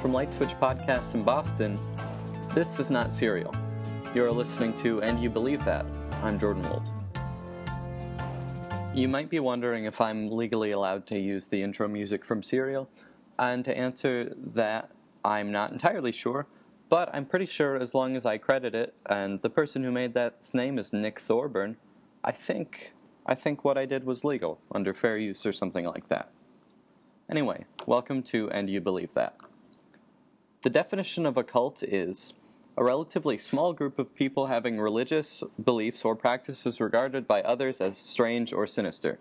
From Light Switch Podcasts in Boston, this is not Serial. You're listening to And You Believe That. I'm Jordan Wold. You might be wondering if I'm legally allowed to use the intro music from Serial, and to answer that, I'm not entirely sure, but I'm pretty sure as long as I credit it, and the person who made that's name is Nick Thorburn, I think I think what I did was legal under fair use or something like that. Anyway, welcome to And You Believe That. The definition of a cult is a relatively small group of people having religious beliefs or practices regarded by others as strange or sinister.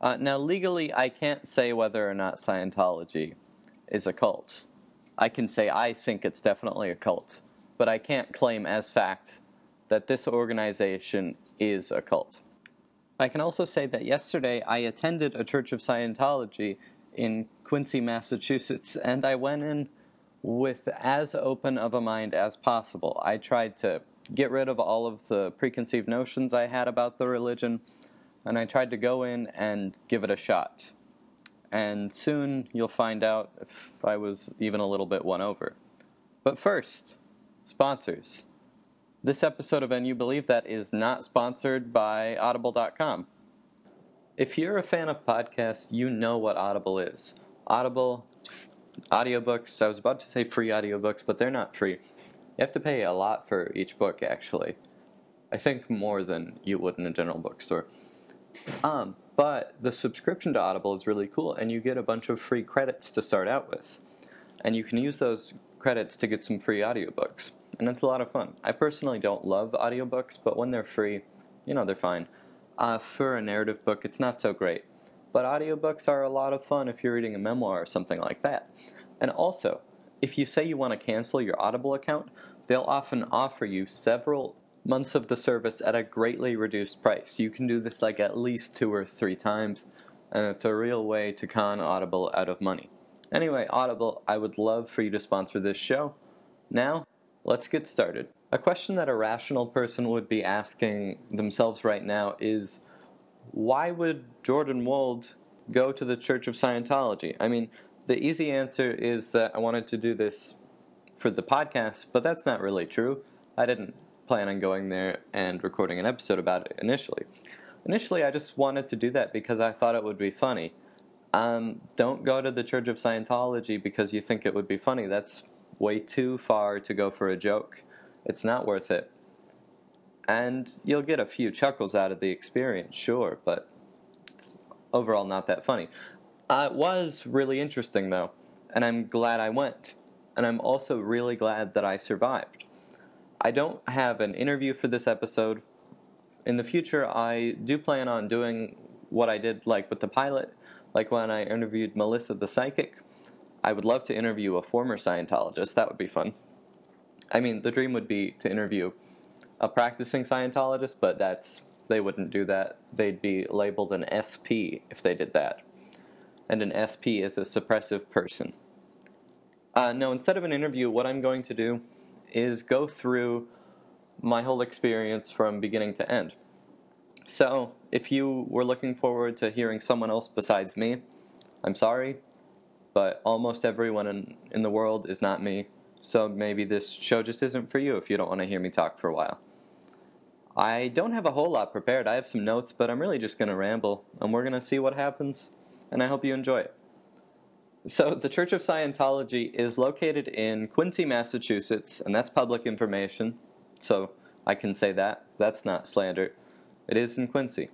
Uh, now, legally, I can't say whether or not Scientology is a cult. I can say I think it's definitely a cult, but I can't claim as fact that this organization is a cult. I can also say that yesterday I attended a Church of Scientology in Quincy, Massachusetts, and I went in with as open of a mind as possible. I tried to get rid of all of the preconceived notions I had about the religion, and I tried to go in and give it a shot. And soon you'll find out if I was even a little bit won over. But first, sponsors. This episode of And You Believe That is not sponsored by Audible.com. If you're a fan of podcasts, you know what Audible is. Audible, audiobooks, I was about to say free audiobooks, but they're not free. You have to pay a lot for each book, actually. I think more than you would in a general bookstore. Um, but the subscription to Audible is really cool, and you get a bunch of free credits to start out with. And you can use those credits to get some free audiobooks and it's a lot of fun. I personally don't love audiobooks, but when they're free, you know, they're fine. Uh, for a narrative book, it's not so great. But audiobooks are a lot of fun if you're reading a memoir or something like that. And also, if you say you want to cancel your Audible account, they'll often offer you several months of the service at a greatly reduced price. You can do this like at least two or three times, and it's a real way to con Audible out of money. Anyway, Audible, I would love for you to sponsor this show. Now, Let's get started. A question that a rational person would be asking themselves right now is why would Jordan Wold go to the Church of Scientology? I mean, the easy answer is that I wanted to do this for the podcast, but that's not really true. I didn't plan on going there and recording an episode about it initially. Initially, I just wanted to do that because I thought it would be funny. Um, don't go to the Church of Scientology because you think it would be funny. That's way too far to go for a joke. It's not worth it. And you'll get a few chuckles out of the experience, sure, but it's overall not that funny. Uh, it was really interesting, though, and I'm glad I went. And I'm also really glad that I survived. I don't have an interview for this episode. In the future, I do plan on doing what I did like with the pilot, like when I interviewed Melissa the psychic I would love to interview a former Scientologist. That would be fun. I mean, the dream would be to interview a practicing Scientologist, but that's they wouldn't do that. They'd be labeled an SP if they did that. And an SP is a suppressive person. Uh, no, instead of an interview, what I'm going to do is go through my whole experience from beginning to end. So, if you were looking forward to hearing someone else besides me, I'm sorry, but almost everyone in, in the world is not me. So maybe this show just isn't for you if you don't want to hear me talk for a while. I don't have a whole lot prepared. I have some notes, but I'm really just going to ramble, and we're going to see what happens, and I hope you enjoy it. So, the Church of Scientology is located in Quincy, Massachusetts, and that's public information, so I can say that. That's not slander. It is in Quincy.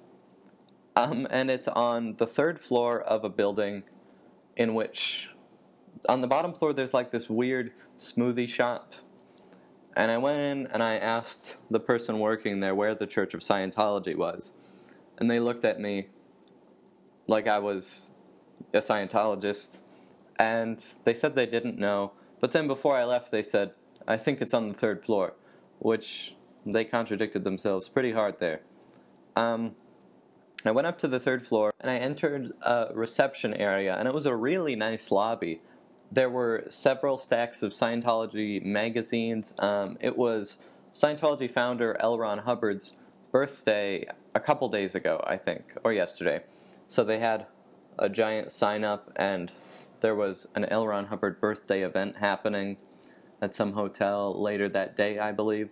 Um, and it's on the third floor of a building in which on the bottom floor there's like this weird smoothie shop. And I went in and I asked the person working there where the Church of Scientology was. And they looked at me like I was a Scientologist. And they said they didn't know. But then before I left, they said, I think it's on the third floor, which they contradicted themselves pretty hard there. Um, I went up to the third floor and I entered a reception area, and it was a really nice lobby. There were several stacks of Scientology magazines. Um, it was Scientology founder L. Ron Hubbard's birthday a couple days ago, I think, or yesterday. So they had a giant sign up and there was an L. Ron Hubbard birthday event happening at some hotel later that day, I believe.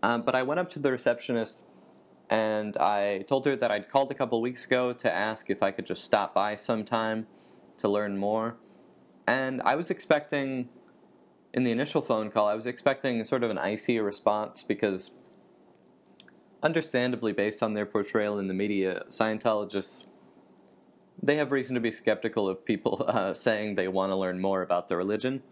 Um, but I went up to the receptionist and I told her that I'd called a couple weeks ago to ask if I could just stop by sometime to learn more. And I was expecting, in the initial phone call, I was expecting sort of an icy response because, understandably, based on their portrayal in the media, Scientologists they have reason to be skeptical of people uh, saying they want to learn more about the religion.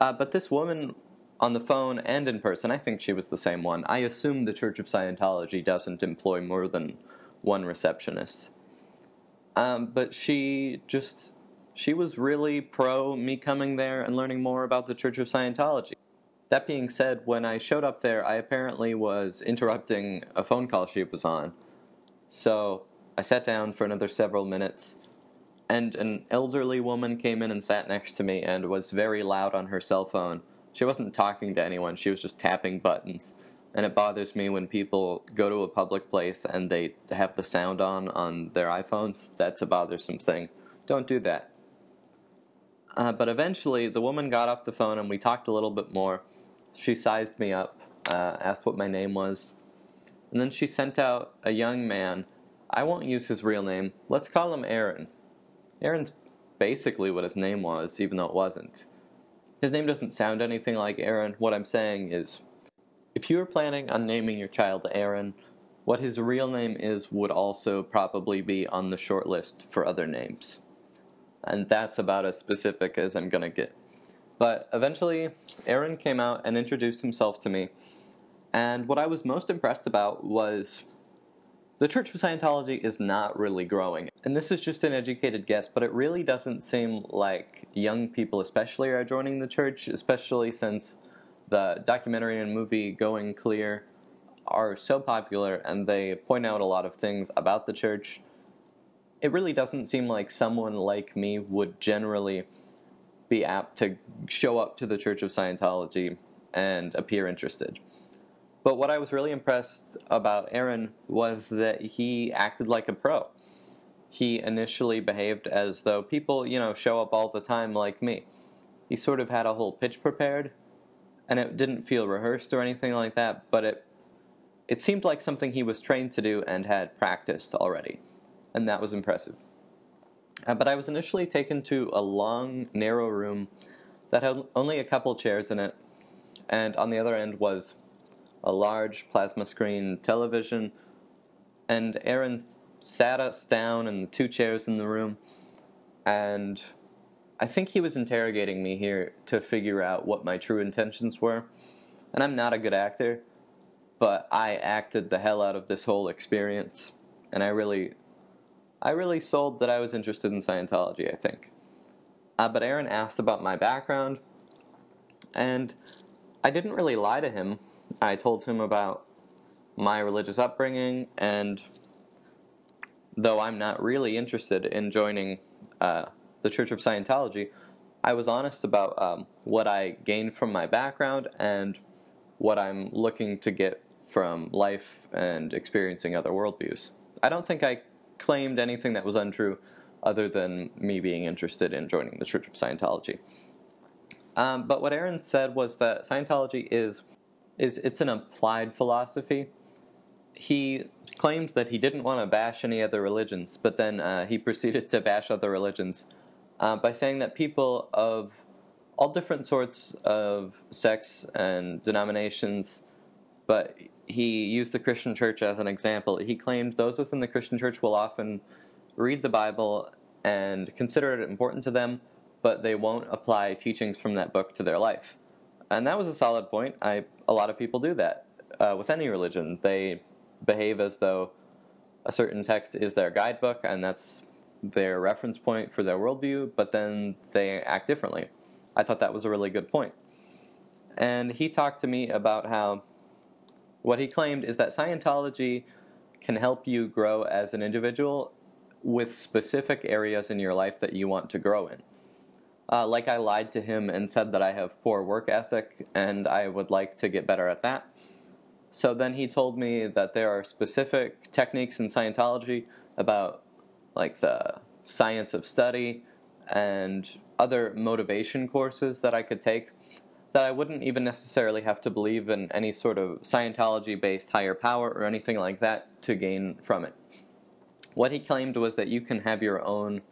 Uh, but this woman on the phone and in person, I think she was the same one. I assume the Church of Scientology doesn't employ more than one receptionist. Um, but she just, she was really pro me coming there and learning more about the Church of Scientology. That being said, when I showed up there, I apparently was interrupting a phone call she was on. So I sat down for another several minutes, and an elderly woman came in and sat next to me and was very loud on her cell phone she wasn't talking to anyone, she was just tapping buttons. And it bothers me when people go to a public place and they have the sound on on their iPhones. That's a bothersome thing. Don't do that. Uh, but eventually, the woman got off the phone and we talked a little bit more. She sized me up, uh, asked what my name was, and then she sent out a young man. I won't use his real name. Let's call him Aaron. Aaron's basically what his name was, even though it wasn't. His name doesn't sound anything like Aaron. What I'm saying is, if you are planning on naming your child Aaron, what his real name is would also probably be on the short list for other names. And that's about as specific as I'm going to get. But eventually, Aaron came out and introduced himself to me. And what I was most impressed about was the Church of Scientology is not really growing. And this is just an educated guess, but it really doesn't seem like young people, especially, are joining the church, especially since the documentary and movie Going Clear are so popular and they point out a lot of things about the church. It really doesn't seem like someone like me would generally be apt to show up to the Church of Scientology and appear interested. But what I was really impressed about Aaron was that he acted like a pro. He initially behaved as though people, you know, show up all the time like me. He sort of had a whole pitch prepared, and it didn't feel rehearsed or anything like that, but it it seemed like something he was trained to do and had practiced already, and that was impressive. Uh, but I was initially taken to a long, narrow room that had only a couple chairs in it, and on the other end was a large plasma screen television, and Aaron sat us down in the two chairs in the room, and I think he was interrogating me here to figure out what my true intentions were. And I'm not a good actor, but I acted the hell out of this whole experience, and I really, I really sold that I was interested in Scientology. I think. Uh, but Aaron asked about my background, and I didn't really lie to him I told him about my religious upbringing, and though I'm not really interested in joining uh, the Church of Scientology, I was honest about um, what I gained from my background and what I'm looking to get from life and experiencing other worldviews. I don't think I claimed anything that was untrue other than me being interested in joining the Church of Scientology. Um, but what Aaron said was that Scientology is is it's an applied philosophy. He claimed that he didn't want to bash any other religions, but then uh, he proceeded to bash other religions uh, by saying that people of all different sorts of sects and denominations, but he used the Christian church as an example. He claimed those within the Christian church will often read the Bible and consider it important to them, but they won't apply teachings from that book to their life and that was a solid point. I a lot of people do that uh, with any religion. They behave as though a certain text is their guidebook, and that's their reference point for their worldview. But then they act differently. I thought that was a really good point. And he talked to me about how what he claimed is that Scientology can help you grow as an individual with specific areas in your life that you want to grow in. Uh, like I lied to him and said that I have poor work ethic and I would like to get better at that. So then he told me that there are specific techniques in Scientology about like the science of study and other motivation courses that I could take that I wouldn't even necessarily have to believe in any sort of Scientology based higher power or anything like that to gain from it. What he claimed was that you can have your own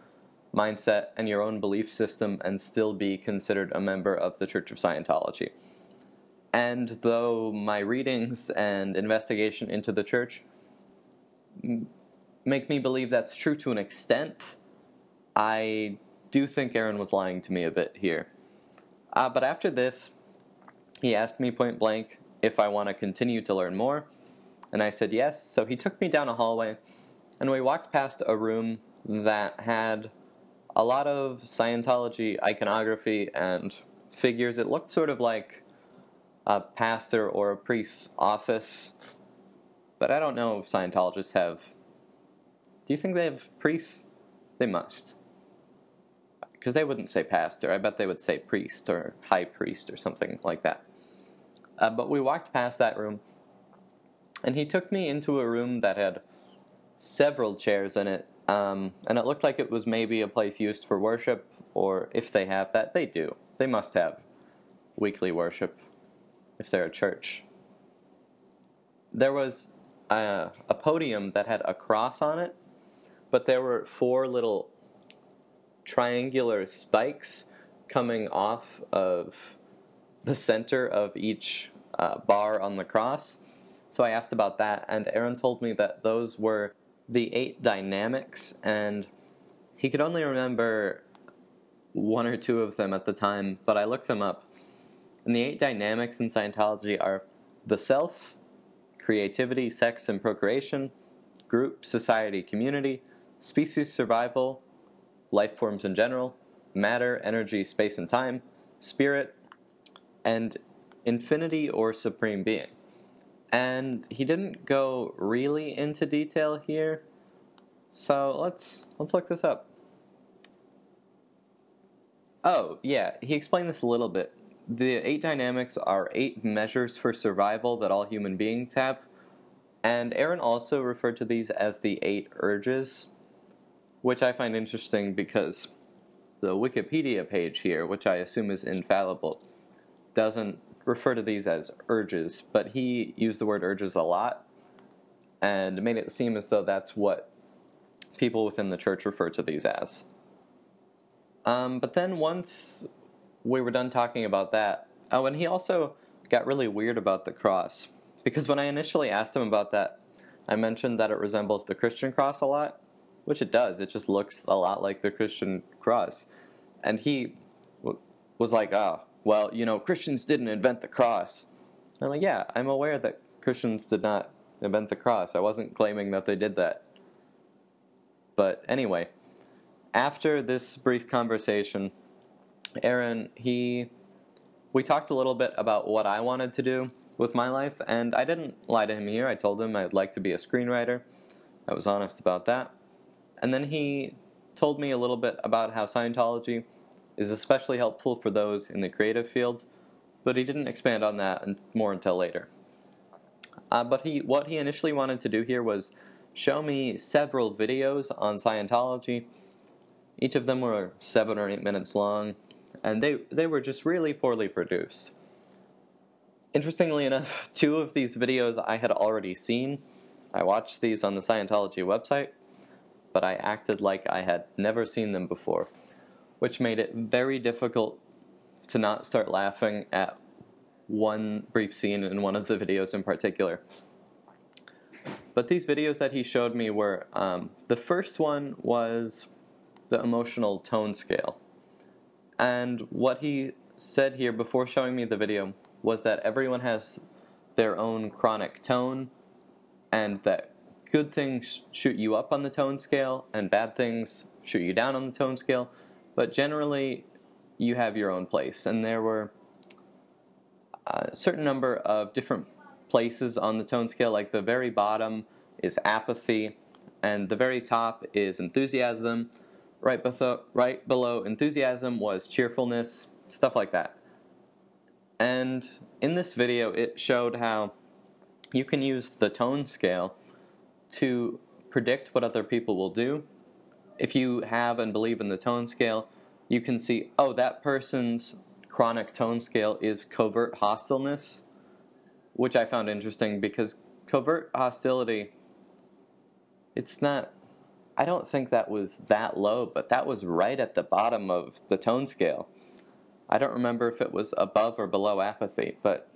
mindset and your own belief system and still be considered a member of the Church of Scientology. And though my readings and investigation into the church make me believe that's true to an extent, I do think Aaron was lying to me a bit here. Uh, but after this, he asked me point blank if I want to continue to learn more, and I said yes. So he took me down a hallway, and we walked past a room that had a lot of Scientology iconography and figures. It looked sort of like a pastor or a priest's office, but I don't know if Scientologists have. Do you think they have priests? They must because they wouldn't say pastor. I bet they would say priest or high priest or something like that. Uh, but we walked past that room, and he took me into a room that had several chairs in it, um, and it looked like it was maybe a place used for worship, or if they have that, they do. They must have weekly worship if they're a church. There was a, a podium that had a cross on it, but there were four little triangular spikes coming off of the center of each uh, bar on the cross. So I asked about that, and Aaron told me that those were the eight dynamics, and he could only remember one or two of them at the time, but I looked them up. And the eight dynamics in Scientology are the self, creativity, sex and procreation, group, society, community, species survival, life forms in general, matter, energy, space and time, spirit, and infinity or supreme being. And he didn't go really into detail here, so let's let's look this up. Oh, yeah, he explained this a little bit. The eight dynamics are eight measures for survival that all human beings have, and Aaron also referred to these as the eight urges which I find interesting because the Wikipedia page here, which I assume is infallible, doesn't refer to these as urges, but he used the word urges a lot and made it seem as though that's what people within the church refer to these as. Um, but then once we were done talking about that, oh, and he also got really weird about the cross. Because when I initially asked him about that, I mentioned that it resembles the Christian cross a lot which it does. It just looks a lot like the Christian cross. And he w- was like, oh, well, you know, Christians didn't invent the cross. And I'm like, yeah, I'm aware that Christians did not invent the cross. I wasn't claiming that they did that. But anyway, after this brief conversation, Aaron, he we talked a little bit about what I wanted to do with my life, and I didn't lie to him here. I told him I'd like to be a screenwriter. I was honest about that. And then he told me a little bit about how Scientology is especially helpful for those in the creative field, but he didn't expand on that more until later. Uh, but he, what he initially wanted to do here was show me several videos on Scientology. Each of them were seven or eight minutes long, and they, they were just really poorly produced. Interestingly enough, two of these videos I had already seen. I watched these on the Scientology website, but I acted like I had never seen them before, which made it very difficult to not start laughing at one brief scene in one of the videos in particular. But these videos that he showed me were um, the first one was the emotional tone scale. And what he said here before showing me the video was that everyone has their own chronic tone, and that good things shoot you up on the tone scale, and bad things shoot you down on the tone scale. But generally, you have your own place. And there were a certain number of different places on the tone scale, like the very bottom is apathy, and the very top is enthusiasm. Right, below, right below enthusiasm was cheerfulness, stuff like that. And in this video, it showed how you can use the tone scale to predict what other people will do. If you have and believe in the tone scale, you can see, oh, that person's chronic tone scale is covert hostileness, which I found interesting because covert hostility, it's not, I don't think that was that low, but that was right at the bottom of the tone scale. I don't remember if it was above or below apathy, but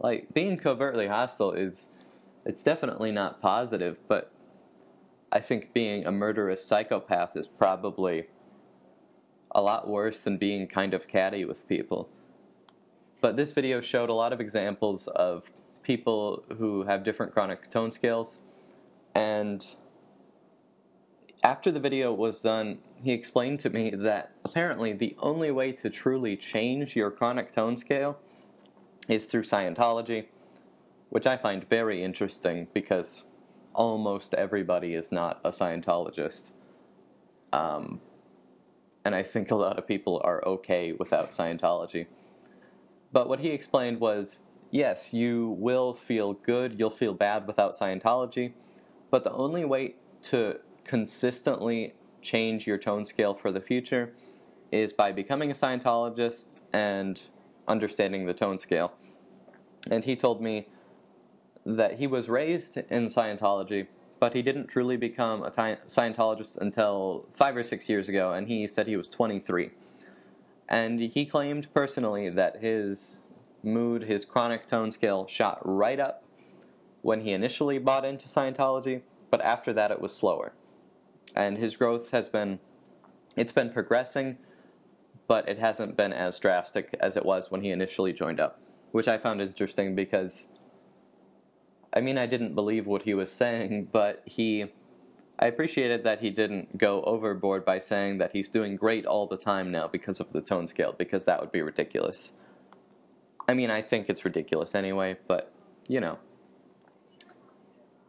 like being covertly hostile is it's definitely not positive, but I think being a murderous psychopath is probably a lot worse than being kind of catty with people. But this video showed a lot of examples of people who have different chronic tone scales. And after the video was done, he explained to me that apparently the only way to truly change your chronic tone scale is through Scientology, which I find very interesting because almost everybody is not a Scientologist. Um, and I think a lot of people are okay without Scientology. But what he explained was yes, you will feel good, you'll feel bad without Scientology, but the only way to consistently change your tone scale for the future is by becoming a Scientologist and understanding the tone scale. And he told me that he was raised in Scientology, but he didn't truly become a Scientologist until five or six years ago, and he said he was 23. And he claimed personally that his mood, his chronic tone scale shot right up when he initially bought into Scientology, but after that it was slower. And his growth has been it's been progressing, but it hasn't been as drastic as it was when he initially joined up, which I found interesting because I mean, I didn't believe what he was saying, but he. I appreciated that he didn't go overboard by saying that he's doing great all the time now because of the tone scale, because that would be ridiculous. I mean, I think it's ridiculous anyway, but, you know.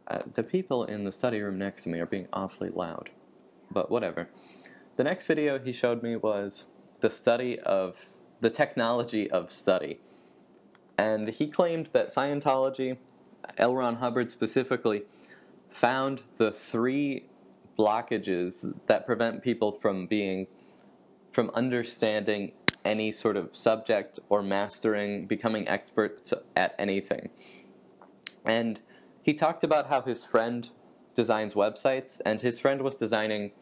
Uh, the people in the study room next to me are being awfully loud. But whatever. The next video he showed me was the study of the technology of study. And he claimed that Scientology L. Ron Hubbard specifically found the three blockages that prevent people from being from understanding any sort of subject or mastering becoming experts at anything and he talked about how his friend designs websites and his friend was designing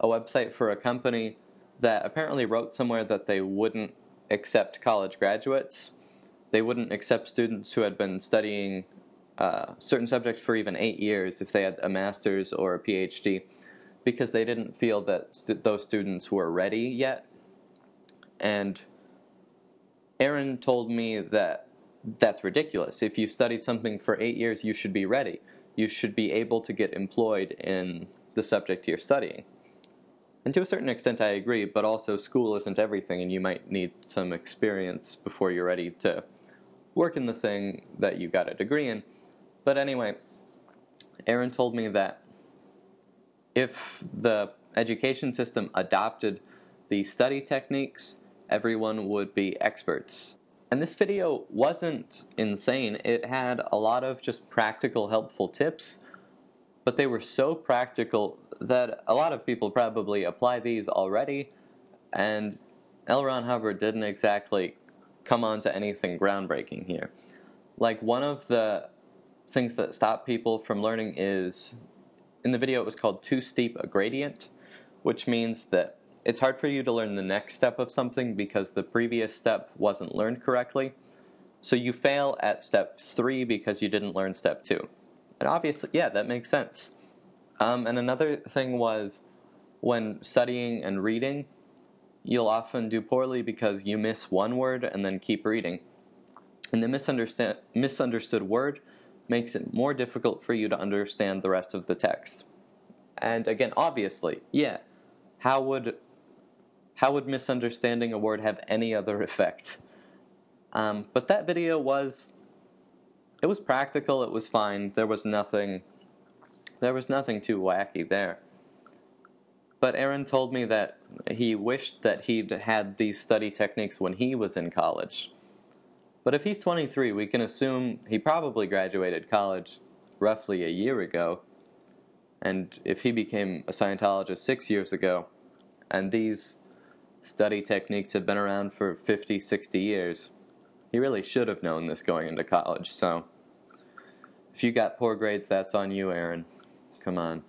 a website for a company that apparently wrote somewhere that they wouldn't accept college graduates they wouldn't accept students who had been studying uh, certain subjects for even eight years if they had a master's or a PhD because they didn't feel that st- those students were ready yet. And Aaron told me that that's ridiculous. If you studied something for eight years, you should be ready. You should be able to get employed in the subject you're studying. And to a certain extent, I agree, but also school isn't everything, and you might need some experience before you're ready to work in the thing that you got a degree in. But anyway, Aaron told me that if the education system adopted the study techniques, everyone would be experts. And this video wasn't insane. It had a lot of just practical, helpful tips, but they were so practical that a lot of people probably apply these already, and L. Ron Hubbard didn't exactly come on to anything groundbreaking here. Like, one of the things that stop people from learning is in the video it was called too steep a gradient, which means that it's hard for you to learn the next step of something because the previous step wasn't learned correctly. So you fail at step three because you didn't learn step two. And obviously, yeah, that makes sense. Um, and another thing was when studying and reading, you'll often do poorly because you miss one word and then keep reading. And the misunderstood word makes it more difficult for you to understand the rest of the text. And again, obviously, yeah, how would how would misunderstanding a word have any other effect? Um, but that video was it was practical. It was fine. There was nothing there was nothing too wacky there. But Aaron told me that he wished that he'd had these study techniques when he was in college. But if he's 23, we can assume he probably graduated college roughly a year ago. And if he became a Scientologist six years ago, and these study techniques have been around for 50, 60 years. He really should have known this going into college, so if you got poor grades, that's on you, Aaron. Come on.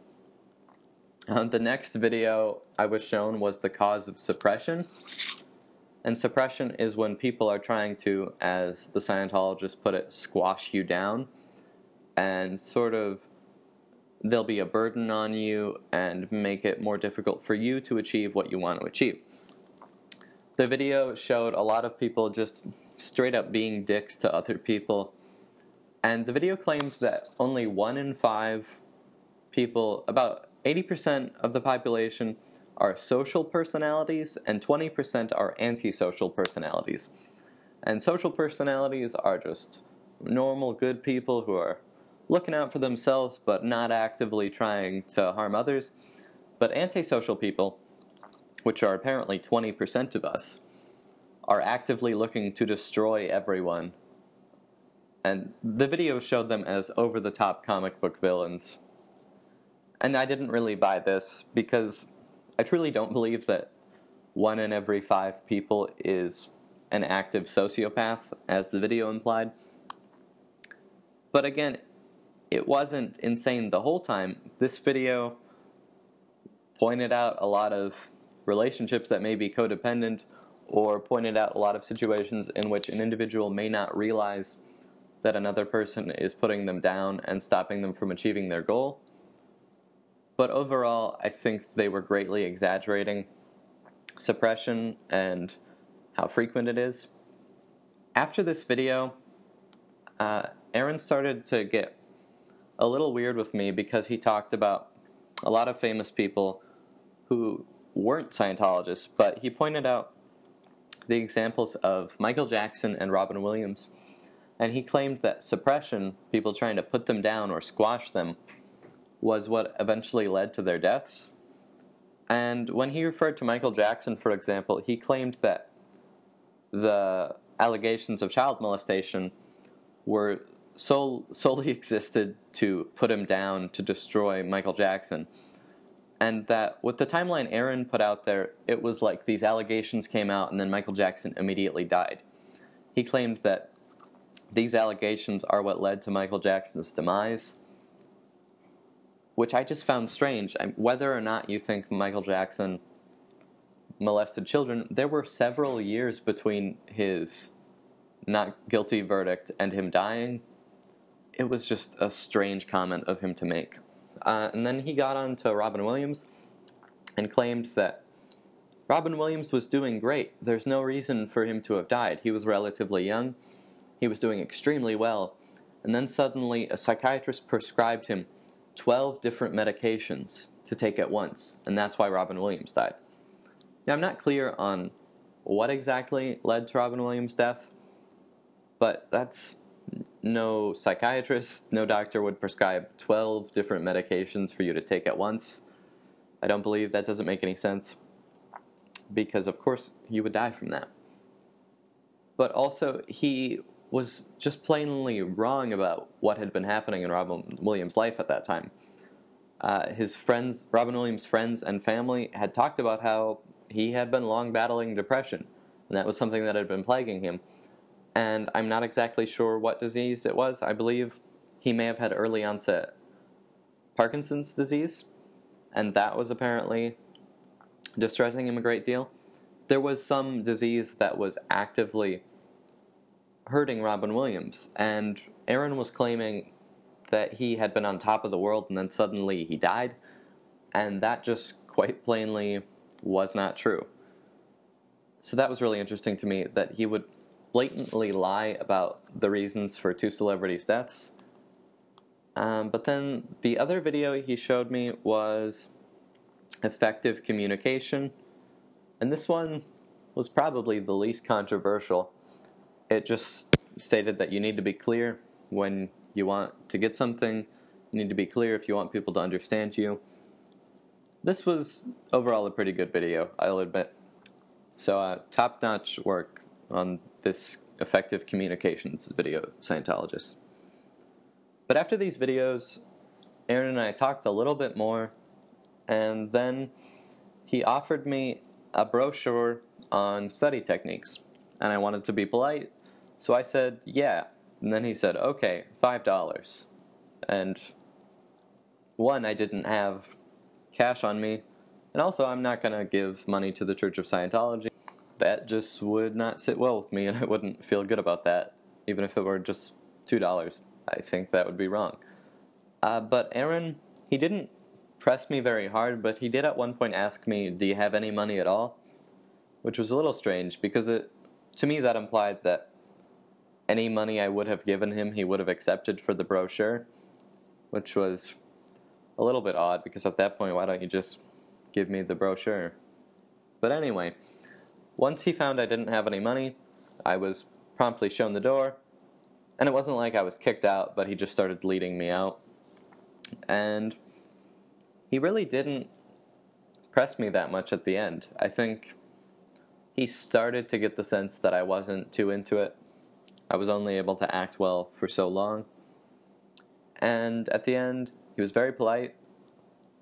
Uh, the next video I was shown was the cause of suppression. And suppression is when people are trying to, as the Scientologists put it, squash you down and sort of they'll be a burden on you and make it more difficult for you to achieve what you want to achieve. The video showed a lot of people just straight up being dicks to other people, and the video claims that only one in five people, about 80% of the population, are social personalities, and 20% are antisocial personalities. And social personalities are just normal, good people who are looking out for themselves but not actively trying to harm others. But antisocial people, which are apparently 20% of us, are actively looking to destroy everyone. And the video showed them as over the top comic book villains. And I didn't really buy this because I truly don't believe that one in every five people is an active sociopath, as the video implied. But again, it wasn't insane the whole time. This video pointed out a lot of relationships that may be codependent or pointed out a lot of situations in which an individual may not realize that another person is putting them down and stopping them from achieving their goal. But overall, I think they were greatly exaggerating suppression and how frequent it is. After this video, uh, Aaron started to get a little weird with me because he talked about a lot of famous people who weren't Scientologists, but he pointed out the examples of Michael Jackson and Robin Williams. And he claimed that suppression, people trying to put them down or squash them, was what eventually led to their deaths. And when he referred to Michael Jackson, for example, he claimed that the allegations of child molestation were sol- solely existed to put him down to destroy Michael Jackson. And that with the timeline Aaron put out there, it was like these allegations came out and then Michael Jackson immediately died. He claimed that these allegations are what led to Michael Jackson's demise, which I just found strange. Whether or not you think Michael Jackson molested children, there were several years between his not guilty verdict and him dying it was just a strange comment of him to make. Uh, and then he got on to Robin Williams and claimed that Robin Williams was doing great. There's no reason for him to have died. He was relatively young, he was doing extremely well. And then suddenly, a psychiatrist prescribed him 12 different medications to take at once, and that's why Robin Williams died. Now, I'm not clear on what exactly led to Robin Williams' death, but that's no psychiatrist, no doctor would prescribe 12 different medications for you to take at once. I don't believe that doesn't make any sense because, of course, you would die from that. But also, he was just plainly wrong about what had been happening in Robin Williams' life at that time. Uh, his friends, Robin Williams' friends and family, had talked about how he had been long battling depression, and that was something that had been plaguing him and I'm not exactly sure what disease it was. I believe he may have had early onset Parkinson's disease, and that was apparently distressing him a great deal. There was some disease that was actively hurting Robin Williams, and Aaron was claiming that he had been on top of the world and then suddenly he died, and that just quite plainly was not true. So that was really interesting to me that he would blatantly lie about the reasons for two celebrities' deaths. Um, but then the other video he showed me was effective communication. And this one was probably the least controversial. It just stated that you need to be clear when you want to get something, you need to be clear if you want people to understand you. This was overall a pretty good video, I'll admit. So, uh, top notch work on this effective communications video Scientologist. But after these videos, Aaron and I talked a little bit more, and then he offered me a brochure on study techniques. And I wanted to be polite, so I said, yeah. And then he said, okay, $5. And one, I didn't have cash on me, and also I'm not going to give money to the Church of Scientology. That just would not sit well with me, and I wouldn't feel good about that, even if it were just $2. I think that would be wrong. Uh, but Aaron, he didn't press me very hard, but he did at one point ask me, Do you have any money at all? Which was a little strange because it, to me, that implied that any money I would have given him, he would have accepted for the brochure, which was a little bit odd because at that point, why don't you just give me the brochure? But anyway, once he found I didn't have any money, I was promptly shown the door, and it wasn't like I was kicked out, but he just started leading me out. And he really didn't press me that much at the end. I think he started to get the sense that I wasn't too into it. I was only able to act well for so long. And at the end, he was very polite.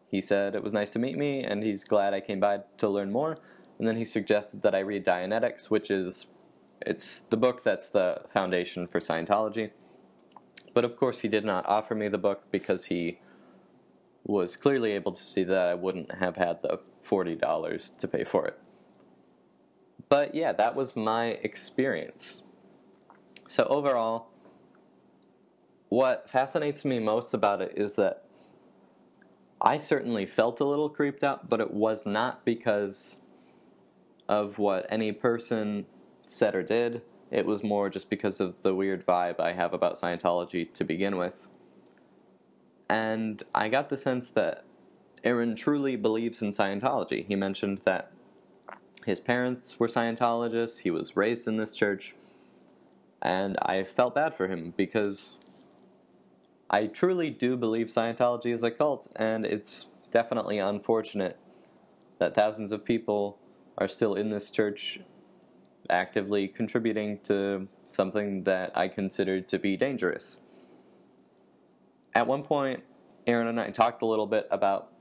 He said it was nice to meet me and he's glad I came by to learn more. And then he suggested that I read Dianetics, which is it's the book that's the foundation for Scientology. But of course, he did not offer me the book because he was clearly able to see that I wouldn't have had the $40 to pay for it. But yeah, that was my experience. So overall, what fascinates me most about it is that I certainly felt a little creeped out, but it was not because of what any person said or did. It was more just because of the weird vibe I have about Scientology to begin with. And I got the sense that Aaron truly believes in Scientology. He mentioned that his parents were Scientologists, he was raised in this church, and I felt bad for him because I truly do believe Scientology is a cult, and it's definitely unfortunate that thousands of people are still in this church actively contributing to something that I considered to be dangerous. At one point, Aaron and I talked a little bit about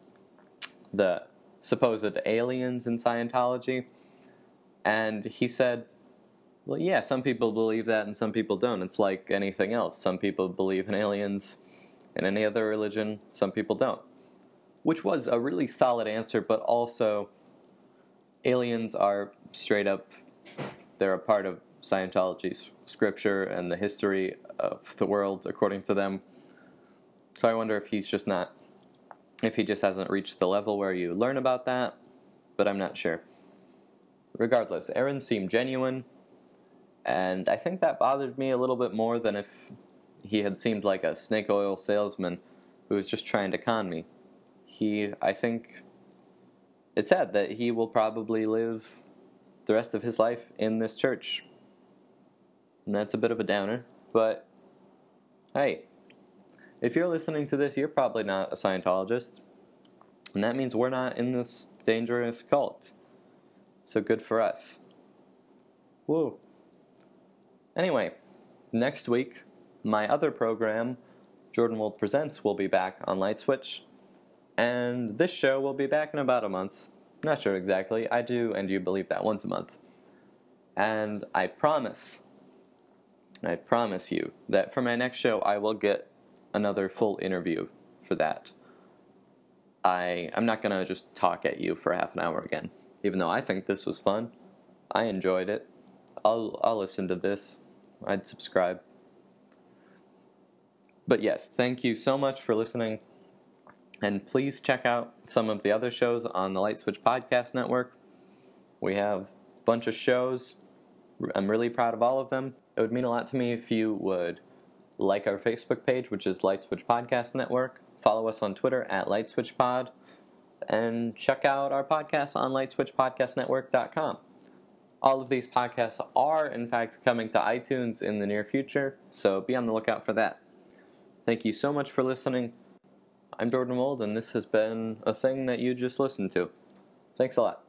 the supposed aliens in Scientology, and he said, Well, yeah, some people believe that and some people don't. It's like anything else. Some people believe in aliens in any other religion, some people don't. Which was a really solid answer, but also aliens are straight up, they're a part of Scientology's scripture and the history of the world, according to them. So I wonder if he's just not, if he just hasn't reached the level where you learn about that, but I'm not sure. Regardless, Aaron seemed genuine, and I think that bothered me a little bit more than if he had seemed like a snake oil salesman who was just trying to con me. He, I think, it's sad that he will probably live the rest of his life in this church. And that's a bit of a downer, but hey, if you're listening to this, you're probably not a Scientologist. And that means we're not in this dangerous cult. So good for us. Woo. Anyway, next week, my other program, Jordan Wold Presents, will be back on Light Switch. And this show will be back in about a month. Not sure exactly. I do and you believe that once a month. And I promise, I promise you, that for my next show I will get another full interview for that. I I'm not gonna just talk at you for half an hour again. Even though I think this was fun, I enjoyed it. I'll I'll listen to this. I'd subscribe. But yes, thank you so much for listening. And please check out some of the other shows on the Light Switch Podcast Network. We have a bunch of shows. I'm really proud of all of them. It would mean a lot to me if you would like our Facebook page, which is Light Switch Podcast Network. Follow us on Twitter at Light Switch Pod, and check out our podcast on LightSwitchPodcastNetwork.com. All of these podcasts are, in fact, coming to iTunes in the near future, so be on the lookout for that. Thank you so much for listening. I'm Jordan Wold, and this has been a thing that you just listened to. Thanks a lot.